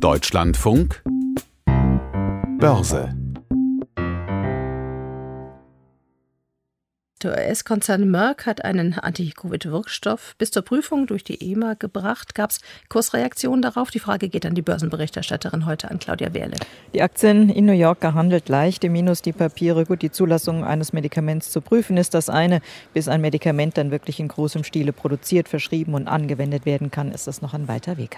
Deutschlandfunk. Börse Der US-Konzern Merck hat einen Anti-Covid-Wirkstoff bis zur Prüfung durch die EMA gebracht. Gab es Kursreaktionen darauf? Die Frage geht an die Börsenberichterstatterin heute an Claudia Wehrle. Die Aktien in New York gehandelt leicht, im Minus die Papiere. Gut, die Zulassung eines Medikaments zu prüfen ist das eine. Bis ein Medikament dann wirklich in großem Stile produziert, verschrieben und angewendet werden kann, ist das noch ein weiter Weg.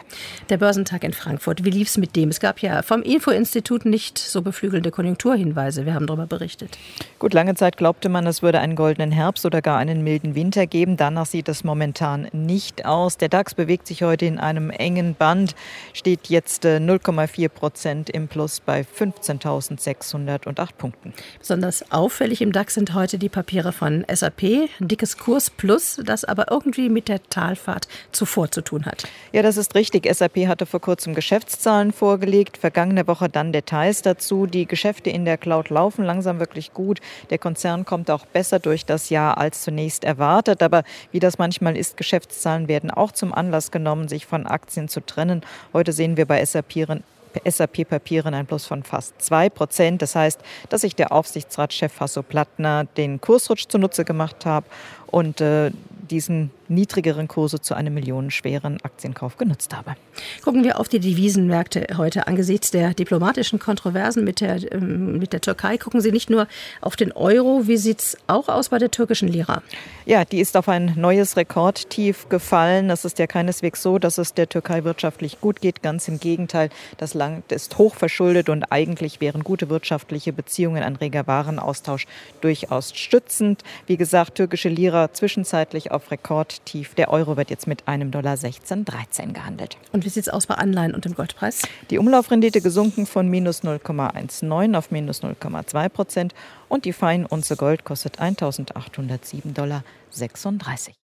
Der Börsentag in Frankfurt, wie lief es mit dem? Es gab ja vom Info-Institut nicht so beflügelnde Konjunkturhinweise. Wir haben darüber berichtet. Gut, lange Zeit glaubte man, es würde ein Gold goldenen Herbst oder gar einen milden Winter geben. Danach sieht es momentan nicht aus. Der DAX bewegt sich heute in einem engen Band, steht jetzt 0,4 äh, Prozent im Plus bei 15.608 Punkten. Besonders auffällig im DAX sind heute die Papiere von SAP. Ein dickes Kurs Plus, das aber irgendwie mit der Talfahrt zuvor zu tun hat. Ja, das ist richtig. SAP hatte vor kurzem Geschäftszahlen vorgelegt, vergangene Woche dann Details dazu. Die Geschäfte in der Cloud laufen langsam wirklich gut. Der Konzern kommt auch besser durch durch das Jahr als zunächst erwartet. Aber wie das manchmal ist, Geschäftszahlen werden auch zum Anlass genommen, sich von Aktien zu trennen. Heute sehen wir bei SAP SAP-Papieren ein Plus von fast 2 Prozent. Das heißt, dass sich der Aufsichtsratschef Hasso Plattner den Kursrutsch zunutze gemacht hat und äh, diesen niedrigeren Kurse zu einem millionenschweren Aktienkauf genutzt habe. Gucken wir auf die Devisenmärkte heute. Angesichts der diplomatischen Kontroversen mit der, ähm, mit der Türkei gucken Sie nicht nur auf den Euro. Wie sieht es auch aus bei der türkischen Lira? Ja, die ist auf ein neues Rekordtief gefallen. Es ist ja keineswegs so, dass es der Türkei wirtschaftlich gut geht. Ganz im Gegenteil, das Land ist hochverschuldet und eigentlich wären gute wirtschaftliche Beziehungen, ein reger Warenaustausch durchaus stützend. Wie gesagt, türkische Lira zwischenzeitlich auf Rekord tief. Der Euro wird jetzt mit einem Dollar 16, 13 gehandelt. Und wie sieht es aus bei Anleihen und dem Goldpreis? Die Umlaufrendite gesunken von minus 0,19 auf minus 0,2 Prozent und die Feinunze Gold kostet 1.807,36 Dollar.